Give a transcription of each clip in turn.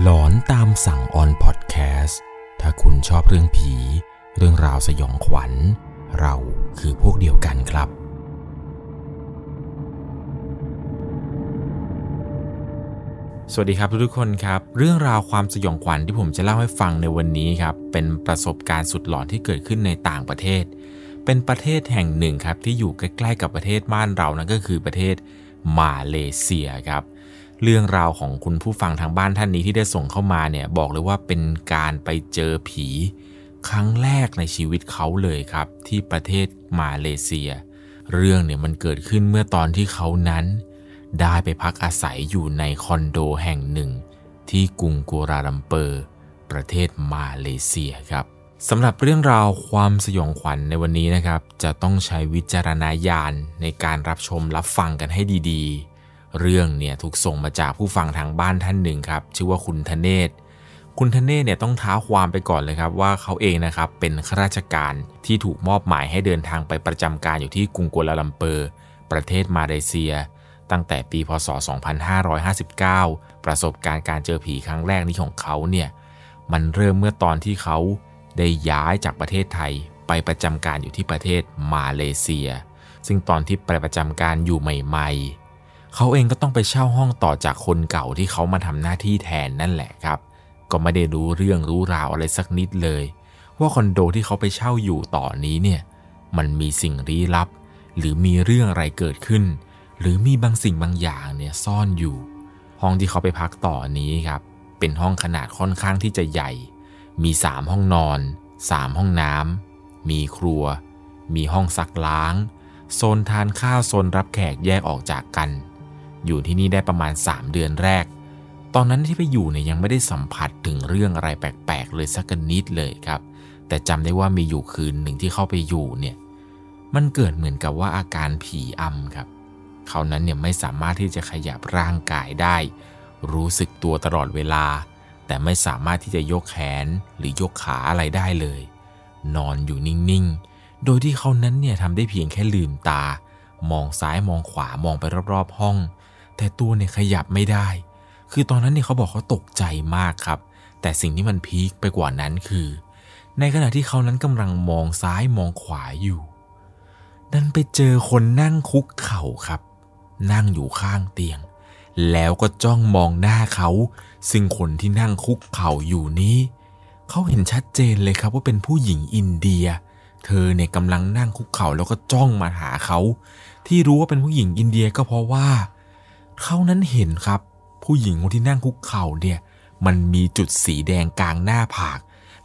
หลอนตามสั่งออนพอดแคสต์ถ้าคุณชอบเรื่องผี เรื่องราวสยองขวัญ เราคือพวกเดียวกันครับ สวัสดีครับทุกๆคนครับ เรื่องราวความสยองขวัญที่ผมจะเล่าให้ฟังในวันนี้ครับ เป็นประสบการณ์สุดหลอนที่เกิดขึ้นในต่างประเทศ เป็นประเทศแห่งหนึ่งครับที่อยู่ใกล้ๆกับประเทศบ้านเรานั่นก็คือประเทศมาเลเซียครับ เรื่องราวของคุณผู้ฟังทางบ้านท่านนี้ที่ได้ส่งเข้ามาเนี่ยบอกเลยว่าเป็นการไปเจอผี ครั้งแรกในชีวิตเขาเลยครับ ที่ประเทศมาเลเซีย เรื่องเนี่ยมันเกิดขึ้นเมื่อตอนที่เขานั้น ได้ไปพักอาศัยอยู่ในคอนโดแห่งหนึ่ง ที่กรุงกัวลาลัมเปอร์ ประเทศมาเลเซียครับสำหรับเรื่องราวความสยองขวัญในวันนี้นะครับ จะต้องใช้วิจารณญาณในการรับชมรับฟังกันให้ดีๆ เรื่องเนี่ยถูกส่งมาจากผู้ฟังทางบ้านท่านหนึ่งครับชื่อว่าคุณธเนศคุณธเนศเนี่ยต้องท้าความไปก่อนเลยครับว่าเขาเองนะครับเป็นข้าราชการที่ถูกมอบหมายให้เดินทางไปประจำการอยู่ที่กรุงกัวลาลัมเปอร์ ประเทศมาเลเซีย ตั้งแต่ปีพศ 2559 ประสบการณ์การเจอผีครั้งแรกนี้ของเขาเนี่ยมันเริ่มเมื่อตอนที่เขาได้ย้ายจากประเทศไทยไปประจำการอยู่ที่ประเทศมาเลเซีย ซึ่งตอนที่ไปประจำการอยู่ใหม่ ๆ เขาเองก็ต้องไปเช่าห้องต่อจากคนเก่าที่เขามาทำหน้าที่แทนนั่นแหละครับ ก็ไม่ได้รู้เรื่องรู้ราวอะไรสักนิดเลย ว่าคอนโดที่เขาไปเช่าอยู่ต่อนี้เนี่ยมันมีสิ่งลี้ลับ หรือมีเรื่องอะไรเกิดขึ้น หรือมีบางสิ่งบางอย่างเนี่ยซ่อนอยู่ ห้องที่เขาไปพักต่อนี้ครับ เป็นห้องขนาดค่อนข้างที่จะใหญ่ มี 3 ห้องนอน 3 ห้องน้ำมีครัว มีห้องซักล้าง โซนทานข้าวโซนรับแขกแยกออกจากกัน อยู่ที่นี่ได้ประมาณ 3 เดือนแรก ตอนนั้นที่ไปอยู่เนี่ยยังไม่ได้สัมผัสถึงเรื่องอะไรแปลกๆ เลยสักนิดเลยครับ แต่จำได้ว่ามีอยู่คืนหนึ่งที่เข้าไปอยู่เนี่ย มันเกิดเหมือนกับว่าอาการผีอำครับ เขานั้นเนี่ยไม่สามารถที่จะขยับร่างกายได้ รู้สึกตัวตลอดเวลา แต่ไม่สามารถที่จะยกแขนหรือยกขาอะไรได้เลย นอนอยู่นิ่งๆ โดยที่เขานั้นเนี่ยทำได้เพียงแค่ลืมตามองซ้ายมองขวามองไปรอบๆ ห้อง แต่ตัวเนี่ยขยับไม่ได้ คือตอนนั้นเนี่ยเขาบอกเขาตกใจมากครับ แต่สิ่งที่มันพีคไปกว่านั้นคือ ในขณะที่เขานั้นกำลังมองซ้ายมองขวาอยู่ดันไปเจอคนนั่งคุกเข่าครับ นั่งอยู่ข้างเตียง แล้วก็จ้องมองหน้าเขา ซึ่งคนที่นั่งคุกเข่าอยู่นี้ เขาเห็นชัดเจนเลยครับว่าเป็นผู้หญิงอินเดีย เธอเนี่ยกำลังนั่งคุกเข่าแล้วก็จ้องมาหาเขา ที่รู้ว่าเป็นผู้หญิงอินเดียก็เพราะว่า เขานั้นเห็นครับ ผู้หญิงคนที่นั่งคุกเข่าเนี่ย มันมีจุดสีแดงกลางหน้าผาก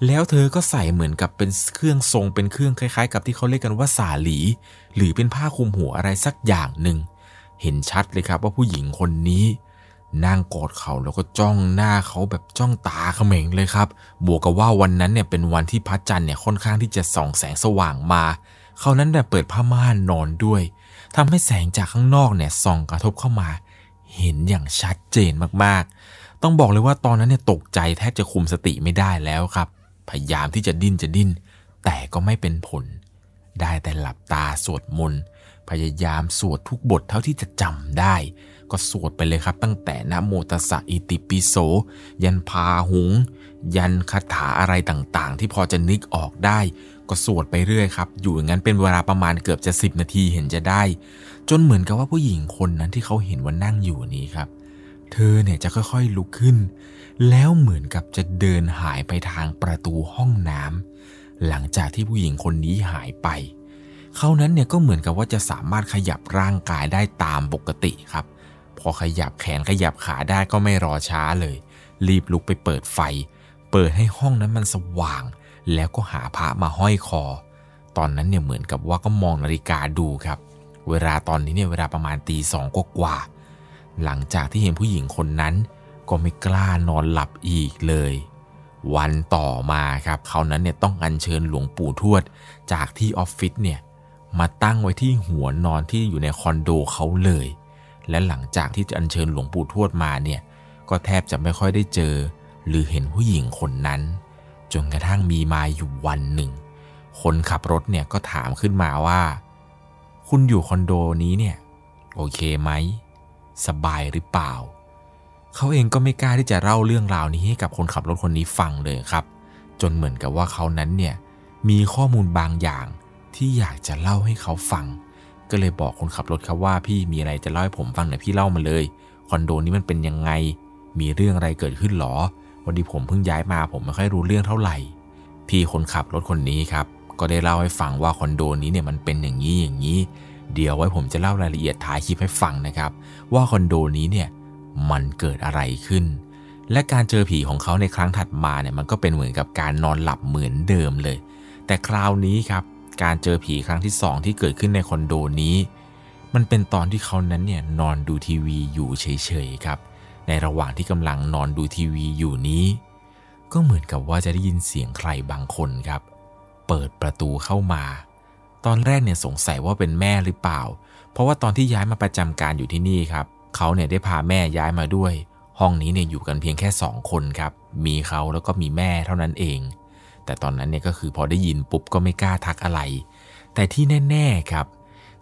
แล้วเธอก็ใส่เหมือนกับเป็นเครื่องทรงเป็นเครื่องคล้ายๆ กับที่เขาเรียกกันว่าสาหลี หรือเป็นผ้าคลุมหัวอะไรสักอย่างหนึ่งเห็นชัดเลยครับว่าผู้หญิงคนนี้นั่งกอดเขาแล้วก็จ้องหน้าเขาแบบจ้องตาเขม็งเลยครับ บวกกับว่าวันนั้นเนี่ยเป็นวันที่พระจันทร์เนี่ยค่อนข้างที่จะส่องแสงสว่างมา เขานั้นแบบเปิดผ้าม่านนอนด้วยทำให้แสงจากข้างนอกเนี่ยส่องกระทบเข้ามา เห็นอย่างชัดเจนมากๆ ต้องบอกเลยว่าตอนนั้นเนี่ยตกใจแทบจะคุมสติไม่ได้แล้วครับ พยายามที่จะดิ้นจะดิ้น แต่ก็ไม่เป็นผล ได้แต่หลับตาสวดมนต์พยายามสวดทุกบทเท่าที่จะจำได้ ก็สวดไปเลยครับ ตั้งแต่นะโมตัสสะอิติปิโส ยันพาหุง ยันคาถาอะไรต่างๆ ที่พอจะนึกออกได้ ก็สวดไปเรื่อยครับ อยู่อย่างนั้นเป็นเวลาประมาณเกือบจะ 10 นาทีเห็นจะได้ จนเหมือนกับว่าผู้หญิงคนนั้นที่เขาเห็นว่านั่งอยู่นี้ครับ เธอเนี่ยจะค่อยๆลุกขึ้น แล้วเหมือนกับจะเดินหายไปทางประตูห้องน้ำหลังจากที่ผู้หญิงคนนี้หายไป เขานั้นเนี่ยก็เหมือนกับว่าจะสามารถขยับร่างกายได้ตามปกติครับ พอขยับแขนขยับขาได้ก็ไม่รอช้าเลย รีบลุกไปเปิดไฟ เปิดให้ห้องนั้นมันสว่าง แล้วก็หาพระมาห้อยคอ ตอนนั้นเนี่ยเหมือนกับว่าก็มองนาฬิกาดูครับ เวลาตอนนี้เนี่ยเวลาประมาณตีสองกว่า หลังจากที่เห็นผู้หญิงคนนั้น ก็ไม่กล้านอนหลับอีกเลย วันต่อมาครับเขานั้นเนี่ยต้องอัญเชิญหลวงปู่ทวด จากที่ออฟฟิศเนี่ยมาตั้งไว้ที่หัวนอนที่อยู่ในคอนโดเขาเลย และหลังจากที่จะอัญเชิญหลวงปู่ทวดมาเนี่ยก็แทบจะไม่ค่อยได้เจอ หรือเห็นผู้หญิงคนนั้น จนกระทั่งมีมาอยู่วันหนึ่ง คนขับรถเนี่ยก็ถามขึ้นมาว่า คุณอยู่คอนโดนี้เนี่ย โอเคไหม สบายหรือเปล่า เขาเองก็ไม่กล้าที่จะเล่าเรื่องราวนี้ให้กับคนขับรถคนนี้ฟังเลยครับ จนเหมือนกับว่าเขานั้นเนี่ยมีข้อมูลบางอย่างที่อยากจะเล่าให้เขาฟัง ก็เลยบอกคนขับรถครับว่าพี่มีอะไรจะเล่าให้ผมฟังหน่อยพี่เล่ามาเลยคอนโดนี้มันเป็นยังไง มีเรื่องอะไรเกิดขึ้นหรอวันนี้ผมเพิ่งย้ายมาผมไม่ค่อยรู้เรื่องเท่าไหร่ พี่คนขับรถคนนี้ครับ ก็ได้เล่าให้ฟังว่าคอนโดนี้เนี่ยมันเป็นอย่างนี้อย่างนี้ เดี๋ยวไว้ผมจะเล่ารายละเอียดท้ายคลิปให้ฟังนะครับ ว่าคอนโดนี้เนี่ยมันเกิดอะไรขึ้น และการเจอผีของเขาในครั้งถัดมาเนี่ยมันก็เป็นเหมือนกับการนอนหลับเหมือนเดิมเลย แต่คราวนี้ครับการเจอผีครั้งที่สองที่เกิดขึ้นในคอนโดนี้ มันเป็นตอนที่เขานั้นเนี่ยนอนดูทีวีอยู่เฉยๆครับในระหว่างที่กำลังนอนดูทีวีอยู่นี้ ก็เหมือนกับว่าจะได้ยินเสียงใครบางคนครับ เปิดประตูเข้ามา ตอนแรกเนี่ยสงสัยว่าเป็นแม่หรือเปล่า เพราะว่าตอนที่ย้ายมาประจำการอยู่ที่นี่ครับ เขาเนี่ยได้พาแม่ย้ายมาด้วย ห้องนี้เนี่ยอยู่กันเพียงแค่สองคนครับ มีเขาแล้วก็มีแม่เท่านั้นเอง แต่ตอนนั้นเนี่ยก็คือพอได้ยินปุ๊บก็ไม่กล้าทักอะไร แต่ที่แน่ๆครับ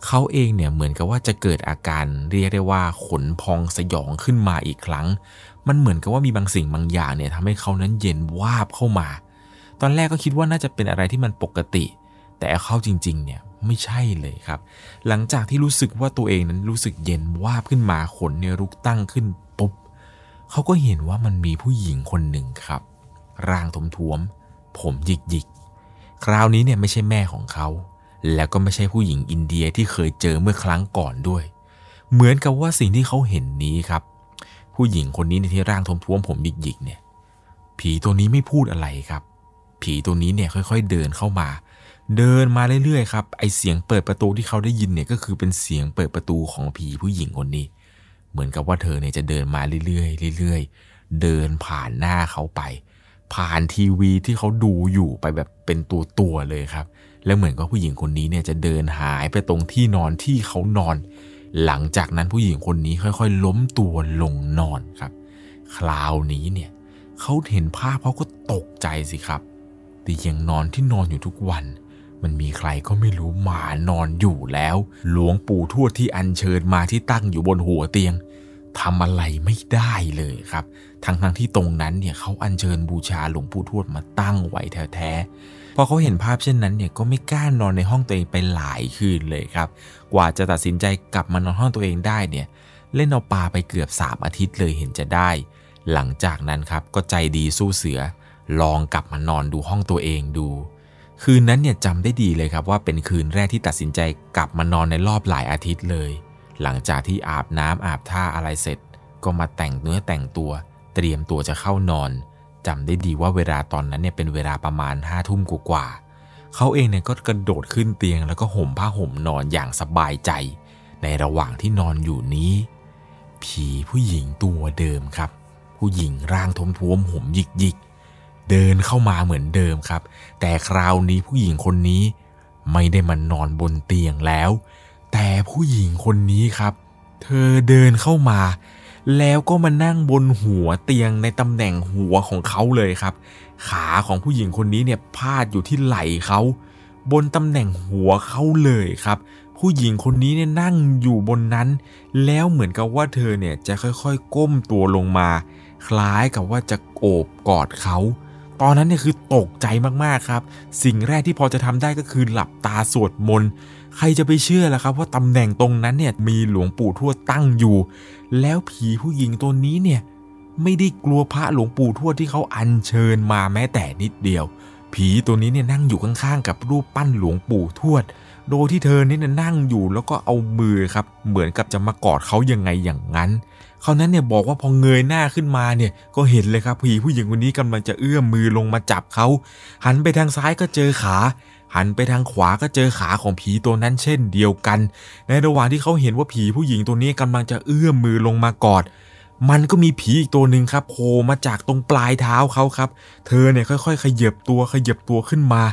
เขาเองเนี่ยเหมือนกับว่าจะเกิดอาการเรียกได้ว่าขนพองสยองขึ้นมาอีกครั้ง มันเหมือนกับว่ามีบางสิ่งบางอย่างเนี่ยทำให้เขานั้นเย็นวาบเข้ามา ตอนแรกก็คิดว่าน่าจะเป็นอะไรที่มันปกติ แต่เข้าจริง ๆ เนี่ยไม่ใช่เลยครับ หลังจากที่รู้สึกว่าตัวเองนั้นรู้สึกเย็นวาบขึ้นมาขนเนี่ยลุกตั้งขึ้นปุ๊บเขาก็เห็นว่ามันมีผู้หญิงคนหนึ่งครับ ร่างท้วมๆผมหยิกหยิกคราวนี้เนี่ยไม่ใช่แม่ของเขา แล้วก็ไม่ใช่ผู้หญิงอินเดียที่เคยเจอเมื่อครั้งก่อนด้วย เหมือนกับว่าสิ่งที่เขาเห็นนี้ครับ ผู้หญิงคนนี้ในที่ร่างท้วมๆผมหยิกหยิกเนี่ย ผีตัวนี้ไม่พูดอะไรครับ ผีตัวนี้เนี่ยค่อย ๆ เดินเข้ามา เดินมาเรื่อยๆครับไอเสียงเปิดประตูที่เขาได้ยินเนี่ยก็คือเป็นเสียงเปิดประตูของผีผู้หญิงคนนี้ เหมือนกับว่าเธอเนี่ยจะเดินมาเรื่อยๆเรื่อยๆเดินผ่านหน้าเขาไป ผ่านทีวีที่เขาดูอยู่ไปแบบเป็นตัวตัวเลยครับ แล้วเหมือนกับผู้หญิงคนนี้เนี่ยจะเดินหายไปตรงที่นอนที่เขานอน หลังจากนั้นผู้หญิงคนนี้ค่อยๆ ล้มตัวลงนอนครับ คราวนี้เนี่ยเขาเห็นภาพเขาก็ตกใจสิครับ แต่ยังนอนที่นอนอยู่ทุกวัน มันมีใครก็ไม่รู้มานอนอยู่แล้ว หลวงปู่ทวดที่อัญเชิญมาที่ตั้งอยู่บนหัวเตียงทำอะไรไม่ได้เลยครับ ทั้งทั้งที่ตรงนั้นเนี่ยเขาอัญเชิญบูชาหลวงปู่ทวดมาตั้งไว้แท้ๆพอเขาเห็นภาพเช่นนั้นเนี่ยก็ไม่กล้านอนในห้องตัวเองไปหลายคืนเลยครับ กว่าจะตัดสินใจกลับมานอนห้องตัวเองได้เนี่ยเล่นเอาปลาไปเกือบ3อาทิตย์เลยเห็นจะได้ หลังจากนั้นครับก็ใจดีสู้เสือ ลองกลับมานอนดูห้องตัวเองดู คืนนั้นเนี่ยจำได้ดีเลยครับว่าเป็นคืนแรกที่ตัดสินใจกลับมานอนในรอบหลายอาทิตย์เลย หลังจากที่อาบน้ำอาบท่าอะไรเสร็จ ก็มาแต่งเนื้อแต่งตัว เตรียมตัวจะเข้านอนจำได้ดีว่าเวลาตอนนั้นเนี่ยเป็นเวลาประมาณห้าทุ่มกว่าเขาเองเนี่ยก็กระโดดขึ้นเตียงแล้วก็ห่มผ้าห่มนอนอย่างสบายใจ ในระหว่างที่นอนอยู่นี้ ผีผู้หญิงตัวเดิมครับ ผู้หญิงร่างท้มท้วมห่มหยิกหยิก เดินเข้ามาเหมือนเดิมครับ แต่คราวนี้ผู้หญิงคนนี้ไม่ได้มานอนบนเตียงแล้ว แต่ผู้หญิงคนนี้ครับ เธอเดินเข้ามา แล้วก็มานั่งบนหัวเตียงในตำแหน่งหัวของเขาเลยครับ ขาของผู้หญิงคนนี้เนี่ยพาดอยู่ที่ไหล่เขาบนตำแหน่งหัวเขาเลยครับ ผู้หญิงคนนี้เนี่ยนั่งอยู่บนนั้น แล้วเหมือนกับว่าเธอเนี่ยจะค่อยๆ ก้มตัวลงมา คล้ายกับว่าจะโอบกอดเขา ตอนนั้นเนี่ยคือตกใจมากๆครับ สิ่งแรกที่พอจะทำได้ก็คือหลับตาสวดมนต์ใครจะไปเชื่อล่ะครับ ว่าตำแหน่งตรงนั้นเนี่ยมีหลวงปู่ทวดตั้งอยู่ แล้วผีผู้หญิงตัวนี้เนี่ยไม่ได้กลัวพระหลวงปู่ทวดที่เขาอัญเชิญมาแม้แต่นิดเดียว ผีตัวนี้เนี่ยนั่งอยู่ข้างๆกับรูปปั้นหลวงปู่ทวด โดยที่เธอเนี่ยนั่งอยู่แล้วก็เอามือครับ เหมือนกับจะมากอดเขายังไงอย่างนั้นเขานั้นเนี่ยบอกว่าพอเงยหน้าขึ้นมาเนี่ยก็เห็นเลยครับผีผู้หญิงคนนี้กำลังจะเอื้อมมือลงมาจับเขาหันไปทางซ้ายก็เจอขา หันไปทางขวาก็เจอขาของผีตัวนั้นเช่นเดียวกัน ในระหว่างที่เขาเห็นว่าผีผู้หญิงตัวนี้กำลังจะเอื้อมมือลงมากอดมันก็มีผีอีกตัวหนึ่งครับโผล่มาจากตรงปลายเท้าเขาครับ เธอเนี่ยค่อยๆ ขยับตัวขยับตัวขึ้นมา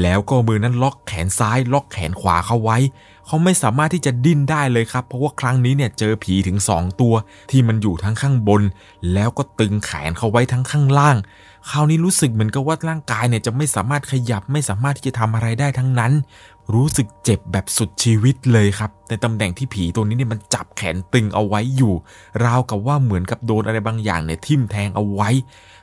แล้วก็มือนั้นล็อกแขนซ้าย ล็อกแขนขวาเขาไว้ เขาไม่สามารถที่จะดิ้นได้เลยครับ เพราะว่าครั้งนี้เนี่ยเจอผีถึง 2 ตัว ที่มันอยู่ทั้งข้างบน แล้วก็ตึงแขนเขาไว้ทั้งข้างล่าง คราวนี้รู้สึกเหมือนกับว่าร่างกายเนี่ยจะไม่สามารถขยับไม่สามารถที่จะทำอะไรได้ทั้งนั้น รู้สึกเจ็บแบบสุดชีวิตเลยครับ ในตำแหน่งที่ผีตัวนี้เนี่ยมันจับแขนตึงเอาไว้อยู่ ราวกับว่าเหมือนกับโดนอะไรบางอย่างเนี่ยทิ่มแทงเอาไว้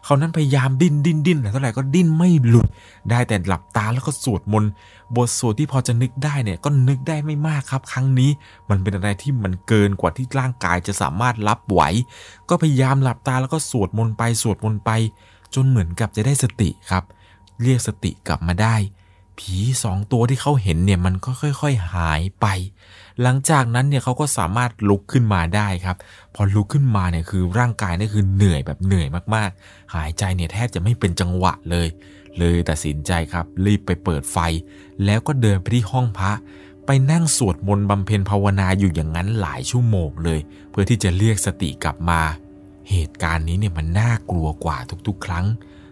เขานั้นพยายามดิ้นดิ้นดิ้นแต่เท่าไหร่ก็ดิ้นไม่หลุด ได้แต่หลับตาแล้วก็สวดมนต์บทสวดที่พอจะนึกได้เนี่ยก็นึกได้ไม่มากครับ ครั้งนี้ มันเป็นอะไรที่มันเกินกว่าที่ร่างกายจะสามารถรับไหว ก็พยายามหลับตาแล้วก็สวดมนต์ไปสวดมนต์ไป จนเหมือนกับจะได้สติครับ เรียกสติกลับมาได้ ผีสองตัวที่เขาเห็นเนี่ยมันก็ค่อย ๆหายไป หลังจากนั้นเนี่ยเขาก็สามารถลุกขึ้นมาได้ครับ พอลุกขึ้นมาเนี่ยคือร่างกายนี่คือเหนื่อยแบบเหนื่อยมากๆ หายใจเนี่ยแทบจะไม่เป็นจังหวะเลย เลยตัดสินใจครับ รีบไปเปิดไฟ แล้วก็เดินไปที่ห้องพระ ไปนั่งสวดมนต์บำเพ็ญภาวนาอยู่อย่างนั้นหลายชั่วโมงเลย เพื่อที่จะเรียกสติกลับมา เหตุการณ์นี้เนี่ยมันน่ากลัวกว่าทุกๆ ครั้ง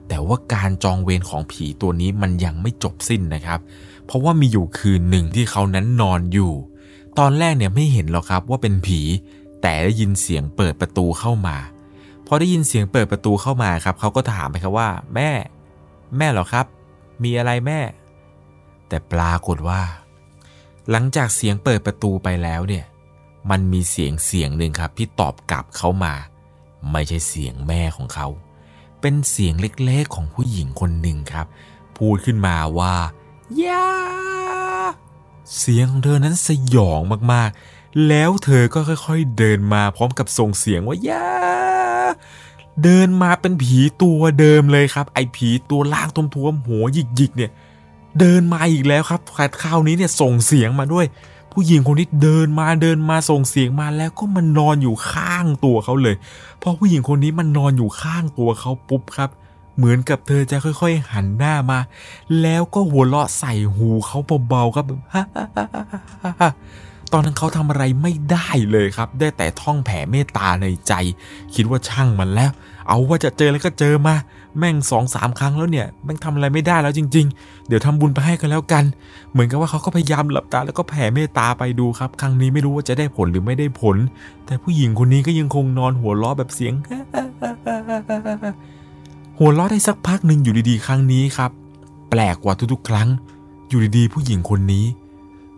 แต่ว่าการจองเวรของผีตัวนี้มันยังไม่จบสิ้นนะครับ เพราะว่ามีอยู่คืนหนึ่งที่เขานั้นนอนอยู่ ตอนแรกเนี่ยไม่เห็นหรอกครับว่าเป็นผี แต่ได้ยินเสียงเปิดประตูเข้ามา พอได้ยินเสียงเปิดประตูเข้ามาครับ เขาก็ถามไปครับว่า แม่ แม่หรอครับ มีอะไรแม่ แต่ปรากฏว่า หลังจากเสียงเปิดประตูไปแล้วเนี่ย มันมีเสียงเสียงหนึ่งครับที่ตอบกลับเขามา ไม่ใช่เสียงแม่ของเขา เป็นเสียงเล็กๆของผู้หญิงคนหนึ่งครับ พูดขึ้นมาว่าย่าเสียงของเธอนั้นสยองมากๆ แล้วเธอก็ค่อยๆเดินมาพร้อมกับส่งเสียงว่าย่าเดินมาเป็นผีตัวเดิมเลยครับ ไอ้ผีตัวล่างท้วมๆหัวหยิกๆเนี่ย เดินมาอีกแล้วครับคราวนี้เนี่ยส่งเสียงมาด้วย ผู้หญิงคนนี้เดินมาเดินมาส่งเสียงมาแล้วก็มันนอนอยู่ข้างตัวเขาเลย พอผู้หญิงคนนี้มันนอนอยู่ข้างตัวเขาปุ๊บครับ เหมือนกับเธอจะค่อยๆหันหน้ามา แล้วก็หัวเราะใส่หูเขาเบาๆครับตอนนั้นเขาทำอะไรไม่ได้เลยครับ ได้แต่ท่องแผ่เมตตาในใจ คิดว่าช่างมันแล้ว เอาว่าจะเจอแล้วก็เจอมา แม่งสองสามครั้งแล้วเนี่ย แม่งทำอะไรไม่ได้แล้วจริง ๆ เดี๋ยวทำบุญไปให้กันแล้วกัน เหมือนกับว่าเขาก็พยายามหลับตาแล้วก็แผ่เมตตาไปดูครับ ครั้งนี้ไม่รู้ว่าจะได้ผลหรือไม่ได้ผล แต่ผู้หญิงคนนี้ก็ยังคงนอนหัวเราะแบบเสียง หัวเราะได้สักพักหนึ่งอยู่ดีๆ ครั้งนี้ครับ แปลกกว่าทุกๆ ครั้ง อยู่ดีๆ ผู้หญิงคนนี้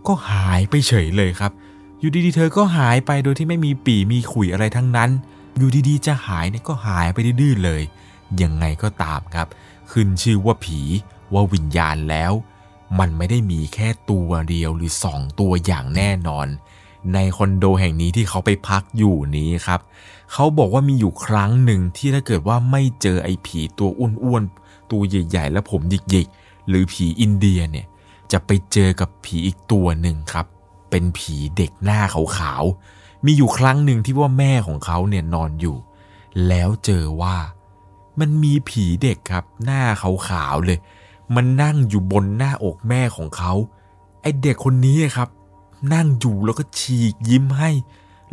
ก็หายไปเฉยเลยครับ อยู่ดีๆ เธอก็หายไปโดยที่ไม่มีปีมีขุยอะไรทั้งนั้น อยู่ดีๆ จะหายเนี่ยก็หายไปดื้อๆเลย ยังไงก็ตามครับ ขึ้นชื่อว่าผีว่าวิญญาณแล้ว มันไม่ได้มีแค่ตัวเดียวหรือสองตัวอย่างแน่นอน ในคอนโดแห่งนี้ที่เขาไปพักอยู่นี้ครับเขาบอกว่ามีอยู่ครั้งหนึ่งที่ถ้าเกิดว่าไม่เจอไอ้ผีตัวอ้วนๆตัวใหญ่ๆ และผมหยิกๆ หรือผีอินเดียเนี่ยจะไปเจอกับผีอีกตัวหนึ่งครับ เป็นผีเด็กหน้าขาวๆ มีอยู่ครั้งหนึ่งที่ว่าแม่ของเขาเนี่ยนอนอยู่ แล้วเจอว่ามันมีผีเด็กครับ หน้าขาวๆเลย มันนั่งอยู่บนหน้าอกแม่ของเขาไอเด็กคนนี้ครับ นั่งอยู่แล้วก็ฉีกยิ้มให้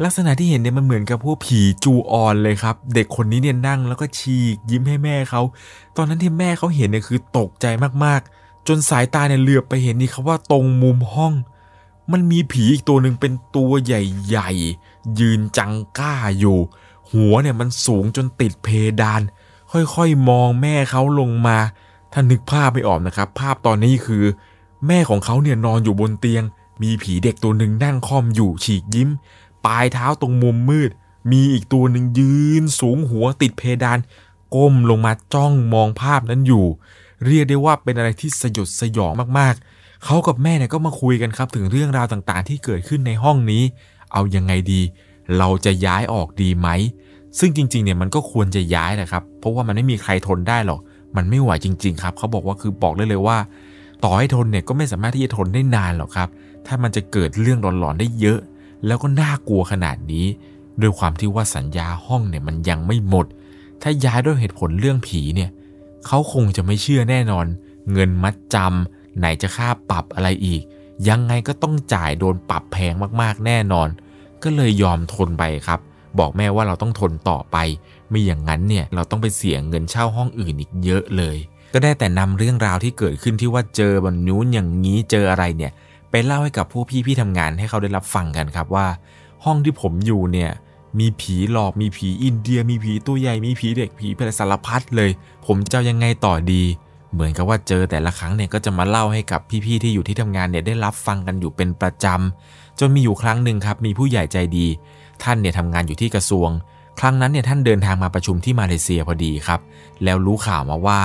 ลักษณะที่เห็นเนี่ยมันเหมือนกับพวกผีจูออนเลยครับ เด็กคนนี้เนี่ยนั่งแล้วก็ฉีกยิ้มให้แม่เขา ตอนนั้นที่แม่เขาเห็นเนี่ยคือตกใจมากๆ จนสายตาเนี่ยเหลือบไปเห็นนี่ครับว่าตรงมุมห้อง มันมีผีอีกตัวหนึ่งเป็นตัวใหญ่ๆ ยืนจังก้าอยู่ หัวเนี่ยมันสูงจนติดเพดาน ค่อยๆมองแม่เขาลงมาถ้านึกภาพไม่ออกนะครับ ภาพตอนนี้คือ แม่ของเขาเนี่ยนอนอยู่บนเตียง มีผีเด็กตัวหนึ่งนั่งค่อมอยู่ฉีกยิ้ม ปลายเท้าตรงมุมมืด มีอีกตัวหนึ่งยืนสูงหัวติดเพดาน ก้มลงมาจ้องมองภาพนั้นอยู่ เรียกได้ว่าเป็นอะไรที่สยดสยองมากๆ เขากับแม่เนี่ยก็มาคุยกันครับถึงเรื่องราวต่างๆ ที่เกิดขึ้นในห้องนี้ เอายังไงดี เราจะย้ายออกดีไหม ซึ่งจริงๆเนี่ยมันก็ควรจะย้ายนะครับ เพราะว่ามันไม่มีใครทนได้หรอก มันไม่ไหวจริง ๆ ครับ เขาบอกว่าคือบอกได้เลยว่า ต่อให้ทนเนี่ยก็ไม่สามารถที่จะทนได้นานหรอกครับ ถ้ามันจะเกิดเรื่องหลอนๆได้เยอะ แล้วก็น่ากลัวขนาดนี้ด้วยความที่ว่าสัญญาห้องเนี่ยมันยังไม่หมด ถ้าย้ายด้วยเหตุผลเรื่องผีเนี่ยเขาคงจะไม่เชื่อแน่นอน เงินมัดจำ ไหนจะค่าปรับอะไรอีก ยังไงก็ต้องจ่ายโดนปรับแพงมากๆแน่นอน ก็เลยยอมทนไปครับ บอกแม่ว่าเราต้องทนต่อไป ไม่อย่างนั้นเนี่ยเราต้องไปเสียเงินเช่าห้องอื่นอีกเยอะเลย ก็ได้แต่นำเรื่องราวที่เกิดขึ้นที่ว่าเจอบนนู้นอย่างนี้เจออะไรเนี่ยไปเล่าให้กับผู้พี่พี่ทำงานให้เขาได้รับฟังกันครับว่า ห้องที่ผมอยู่เนี่ยมีผีหลอกมีผีอินเดีย มีผีตัวใหญ่มีผีเด็กผีอะไรสารพัดเลย ผมจะยังไงต่อดี เหมือนกับว่าเจอแต่ละครั้งเนี่ยก็จะมาเล่าให้กับพี่ๆที่อยู่ที่ทำงานเนี่ยได้รับฟังกันอยู่เป็นประจำจนมีอยู่ครั้งหนึ่งครับมีผู้ใหญ่ใจดี ท่านเนี่ยทำงานอยู่ที่กระทรวง ครั้งนั้นเนี่ยท่านเดินทางมาประชุมที่มาเลเซียพอดีครับ แล้วรู้ข่าวมาว่า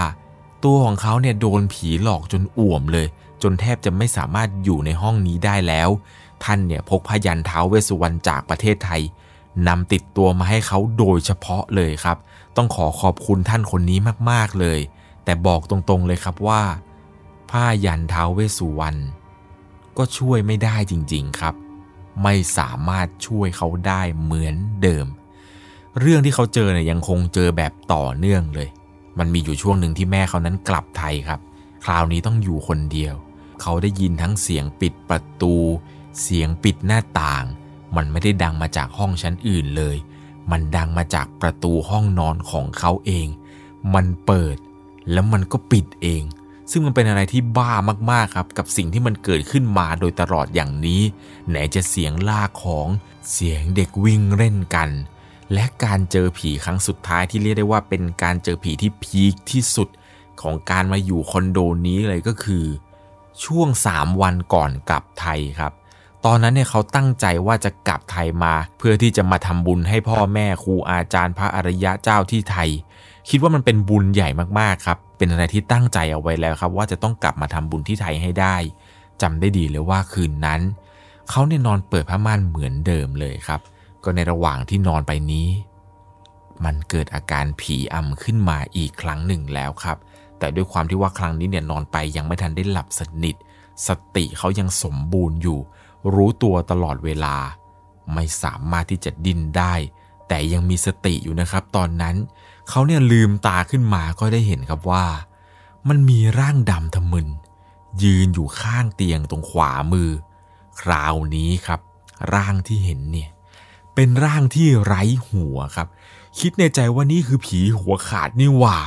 ตัวของเขาเนี่ยโดนผีหลอกจนอ่วมเลย จนแทบจะไม่สามารถอยู่ในห้องนี้ได้แล้ว ท่านเนี่ยพกพยันเท้าเวสสุวรรณจากประเทศไทยนำติดตัวมาให้เขาโดยเฉพาะเลยครับ ต้องขอขอบคุณท่านคนนี้มากๆเลย แต่บอกตรงๆเลยครับว่า ผ้ายันเท้าเวสสุวรรณก็ช่วยไม่ได้จริงๆครับ ไม่สามารถช่วยเขาได้เหมือนเดิม เรื่องที่เขาเจอเนี่ยยังคงเจอแบบต่อเนื่องเลย มันมีอยู่ช่วงหนึ่งที่แม่เขานั้นกลับไทยครับ คราวนี้ต้องอยู่คนเดียว เขาได้ยินทั้งเสียงปิดประตู เสียงปิดหน้าต่าง มันไม่ได้ดังมาจากห้องชั้นอื่นเลย มันดังมาจากประตูห้องนอนของเขาเอง มันเปิด แล้วมันก็ปิดเอง ซึ่งมันเป็นอะไรที่บ้ามากๆครับ กับสิ่งที่มันเกิดขึ้นมาโดยตลอดอย่างนี้ ไหนจะเสียงลากของเสียงเด็กวิ่งเล่นกัน และการเจอผีครั้งสุดท้ายที่เรียกได้ว่าเป็นการเจอผีที่พีคที่สุดของการมาอยู่คอนโดนี้เลยก็คือ ช่วง 3 วันก่อนกลับไทยครับ ตอนนั้นเนี่ยเขาตั้งใจว่าจะกลับไทยมา เพื่อที่จะมาทำบุญให้พ่อแม่ครูอาจารย์พระอริยะเจ้าที่ไทย คิดว่ามันเป็นบุญใหญ่มากๆครับ เป็นอะไรที่ตั้งใจเอาไว้แล้วครับ ว่าจะต้องกลับมาทำบุญที่ไทยให้ได้จำได้ดีเลยว่าคืนนั้น เขาเนี่ยนอนเปิดผ้าม่านเหมือนเดิมเลยครับ ก็ในระหว่างที่นอนไปนี้ มันเกิดอาการผีอำขึ้นมาอีกครั้งหนึ่งแล้วครับ แต่ด้วยความที่ว่าครั้งนี้เนี่ยนอนไปยังไม่ทันได้หลับสนิท สติเขายังสมบูรณ์อยู่ รู้ตัวตลอดเวลา ไม่สามารถที่จะดิ้นได้ แต่ยังมีสติอยู่นะครับ ตอนนั้น เขาเนี่ยลืมตาขึ้นมาก็ได้เห็นครับว่า มันมีร่างดำทะมึน ยืนอยู่ข้างเตียงตรงขวามือ คราวนี้ครับ ร่างที่เห็นเนี่ยเป็นร่างที่ไร้หัวครับ คิดในใจว่านี่คือผีหัวขาดนี่หว่า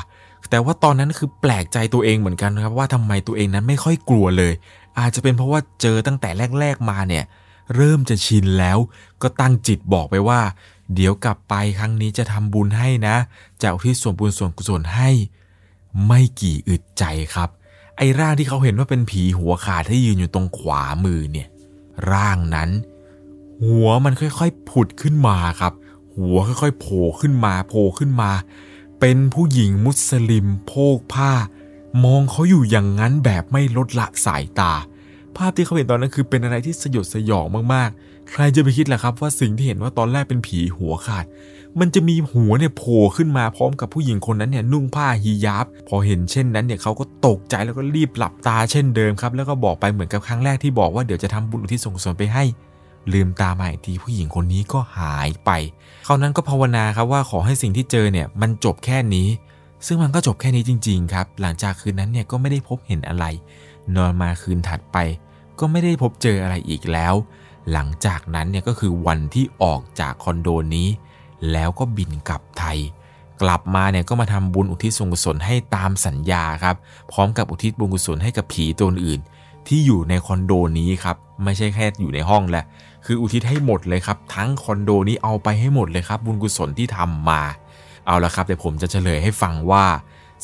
แต่ว่าตอนนั้นคือแปลกใจตัวเองเหมือนกันครับ ว่าทำไมตัวเองนั้นไม่ค่อยกลัวเลย อาจจะเป็นเพราะว่าเจอตั้งแต่แรก ๆมาเนี่ย เริ่มจะชินแล้ว ก็ตั้งจิตบอกไปว่า เดี๋ยวกลับไปครั้งนี้จะทำบุญให้นะ จะอุทิศส่วนบุญส่วนกุศลให้ ไม่กี่อึดใจครับ ไอ้ร่างที่เขาเห็นว่าเป็นผีหัวขาดที่ยืนอยู่ตรงขวามือเนี่ย ร่างนั้น หัวมันค่อยๆผุดขึ้นมาครับ หัวค่อยๆโผล่ขึ้นมาโผล่ขึ้นมา เป็นผู้หญิงมุสลิมโพกผ้า มองเขาอยู่อย่างนั้นแบบไม่ลดละสายตา ภาพที่เขาเห็นตอนนั้นคือเป็นอะไรที่สยดสยองมากๆ ใครจะไปคิดล่ะครับว่าสิ่งที่เห็นว่าตอนแรกเป็นผีหัวขาด มันจะมีหัวเนี่ยโผล่ขึ้นมาพร้อมกับผู้หญิงคนนั้นเนี่ยนุ่งผ้าฮิญาบพอเห็นเช่นนั้นเนี่ยเขาก็ตกใจแล้วก็รีบหลับตาเช่นเดิมครับ แล้วก็บอกไปเหมือนกับครั้งแรกที่บอกว่าเดี๋ยวจะทำบุญที่ส่งส่วนไปให้ ลืมตาใหม่ทีผู้หญิงคนนี้ก็หายไปเขานั้นก็ภาวนาครับว่าขอให้สิ่งที่เจอเนี่ยมันจบแค่นี้ ซึ่งมันก็จบแค่นี้จริง ๆ ครับ หลังจากคืนนั้นเนี่ยก็ไม่ได้พบเห็นอะไร นอนมาคืนถัดไป ก็ไม่ได้พบเจออะไรอีกแล้ว หลังจากนั้นเนี่ยก็คือวันที่ออกจากคอนโดนี้ แล้วก็บินกลับไทย กลับมาเนี่ยก็มาทำบุญอุทิศส่วนกุศลให้ตามสัญญาครับ พร้อมกับอุทิศบุญกุศลให้กับผีตัวอื่น ที่อยู่ในคอนโดนี้ครับไม่ใช่แค่อยู่ในห้องแหละคืออุทิศให้หมดเลยครับ ทั้งคอนโดนี้เอาไปให้หมดเลยครับ บุญกุศลที่ทำมา เอาละครับเดี๋ยวผมจะเฉลยให้ฟังว่า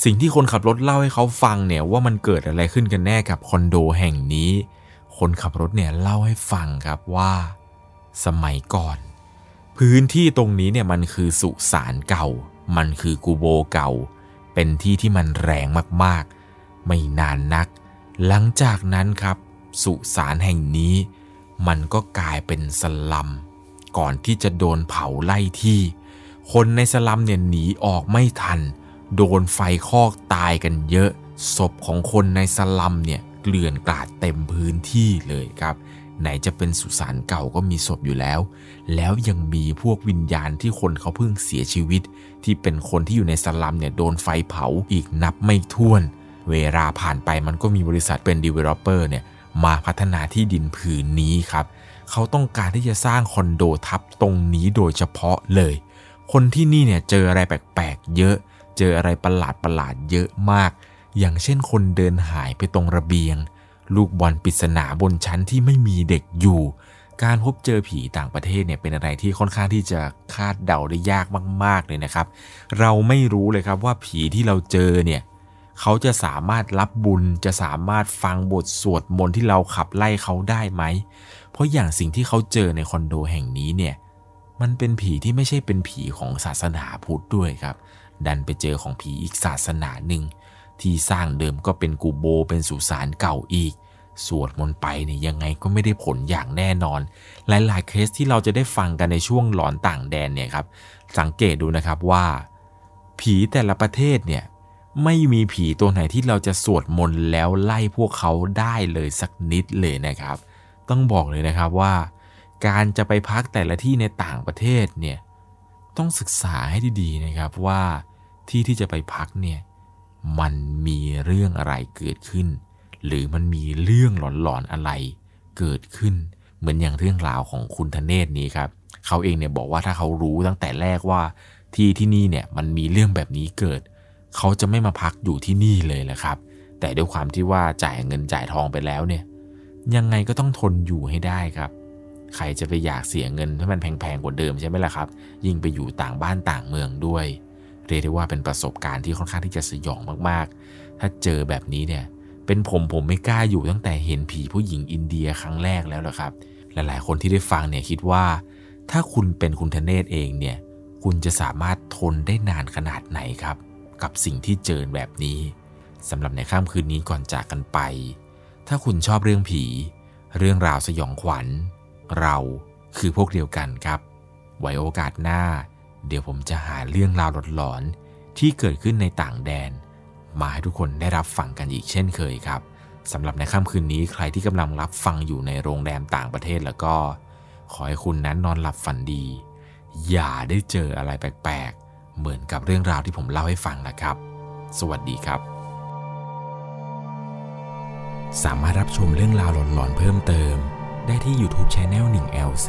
สิ่งที่คนขับรถเล่าให้เขาฟังเนี่ยว่ามันเกิดอะไรขึ้นกันแน่กับคอนโดแห่งนี้ คนขับรถเนี่ยเล่าให้ฟังครับว่าสมัยก่อน พื้นที่ตรงนี้เนี่ยมันคือสุสานเก่า มันคือกูโบเก่า เป็นที่ที่มันแรงมากๆ ไม่นานนัก หลังจากนั้นครับ สุสานแห่งนี้ มันก็กลายเป็นสลัม ก่อนที่จะโดนเผาไล่ที่ คนในสลัมเนี่ยหนีออกไม่ทัน โดนไฟคอกตายกันเยอะศพของคนในสลัมเนี่ย เกลื่อนกลาดเต็มพื้นที่เลยครับ ไหนจะเป็นสุสานเก่าก็มีศพอยู่แล้ว แล้วยังมีพวกวิญญาณที่คนเขาเพิ่งเสียชีวิต ที่เป็นคนที่อยู่ในสลัมเนี่ยโดนไฟเผาอีกนับไม่ถ้วน เวลาผ่านไปมันก็มีบริษัทเป็น developer เนี่ยมาพัฒนาที่ดินผืนนี้ครับ เขาต้องการที่จะสร้างคอนโดทับตรงนี้โดยเฉพาะเลย คนที่นี่เนี่ยเจออะไรแปลกๆเยอะ เจออะไรประหลาดประหลาดเยอะมาก อย่างเช่นคนเดินหายไปตรงระเบียง ลูกบอลปริศนาบนชั้นที่ไม่มีเด็กอยู่ การพบเจอผีต่างประเทศเนี่ยเป็นอะไรที่ค่อนข้างที่จะคาดเดาได้ยากมาก ๆเลยนะครับ เราไม่รู้เลยครับว่าผีที่เราเจอเนี่ยเขาจะสามารถรับบุญจะสามารถฟังบทสวดมนต์ที่เราขับไล่เขาได้ไหม เพราะอย่างสิ่งที่เขาเจอในคอนโดแห่งนี้เนี่ยมันเป็นผีที่ไม่ใช่เป็นผีของศาสนาพุทธด้วยครับ ดันไปเจอของผีอีกศาสนาหนึ่ง ที่สร้างเดิมก็เป็นกูโบเป็นสุสานเก่าอีก สวดมนต์ไปเนี่ยยังไงก็ไม่ได้ผลอย่างแน่นอน หลายๆเคสที่เราจะได้ฟังกันในช่วงหลอนต่างแดนเนี่ยครับ สังเกตดูนะครับว่า ผีแต่ละประเทศเนี่ยไม่มีผีตัวไหนที่เราจะสวดมนต์แล้วไล่พวกเขาได้เลยสักนิดเลยนะครับ ต้องบอกเลยนะครับว่า การจะไปพักแต่ละที่ในต่างประเทศเนี่ยต้องศึกษาให้ดีๆนะครับว่าที่ที่จะไปพักเนี่ย มันมีเรื่องอะไรเกิดขึ้น หรือมันมีเรื่องหลอนๆอะไรเกิดขึ้น เหมือนอย่างเรื่องราวของคุณธเนศนี้ครับเขาเองเนี่ยบอกว่าถ้าเขารู้ตั้งแต่แรกว่าที่ที่นี่เนี่ยมันมีเรื่องแบบนี้เกิด เขาจะไม่มาพักอยู่ที่นี่เลยแหละครับ แต่ด้วยความที่ว่าจ่ายเงินจ่ายทองไปแล้วเนี่ยยังไงก็ต้องทนอยู่ให้ได้ครับ ใครจะไปอยากเสียเงินให้มันแพงๆกว่าเดิมใช่ไหมล่ะครับ ยิ่งไปอยู่ต่างบ้านต่างเมืองด้วย เรียกได้ว่าเป็นประสบการณ์ที่ค่อนข้างที่จะสยองมากๆ ถ้าเจอแบบนี้เนี่ย เป็นผมผมไม่กล้าอยู่ตั้งแต่เห็นผีผู้หญิงอินเดียครั้งแรกแล้วละครับ หลายๆ คนที่ได้ฟังเนี่ยคิดว่า ถ้าคุณเป็นคุณธเนศเองเนี่ย คุณจะสามารถทนได้นานขนาดไหนครับ กับสิ่งที่เจอแบบนี้สำหรับในค่ำคืนนี้ก่อนจากกันไป ถ้าคุณชอบเรื่องผี เรื่องราวสยองขวัญ เราคือพวกเดียวกันครับ ไว้โอกาสหน้า เดี๋ยวผมจะหาเรื่องราวหลอนๆที่เกิดขึ้นในต่างแดน มาให้ทุกคนได้รับฟังกันอีกเช่นเคยครับสำหรับในค่ำคืนนี้ใครที่กำลังรับฟังอยู่ในโรงแรมต่างประเทศแล้วก็ ขอให้คุณนั้นนอนหลับฝันดี อย่าได้เจออะไรแปลกๆ เหมือนกับเรื่องราวที่ผมเล่าให้ฟังนะครับ สวัสดีครับ สามารถรับชมเรื่องราวหลอนๆเพิ่มเติม ได้ที่ YouTube Channel 1 LC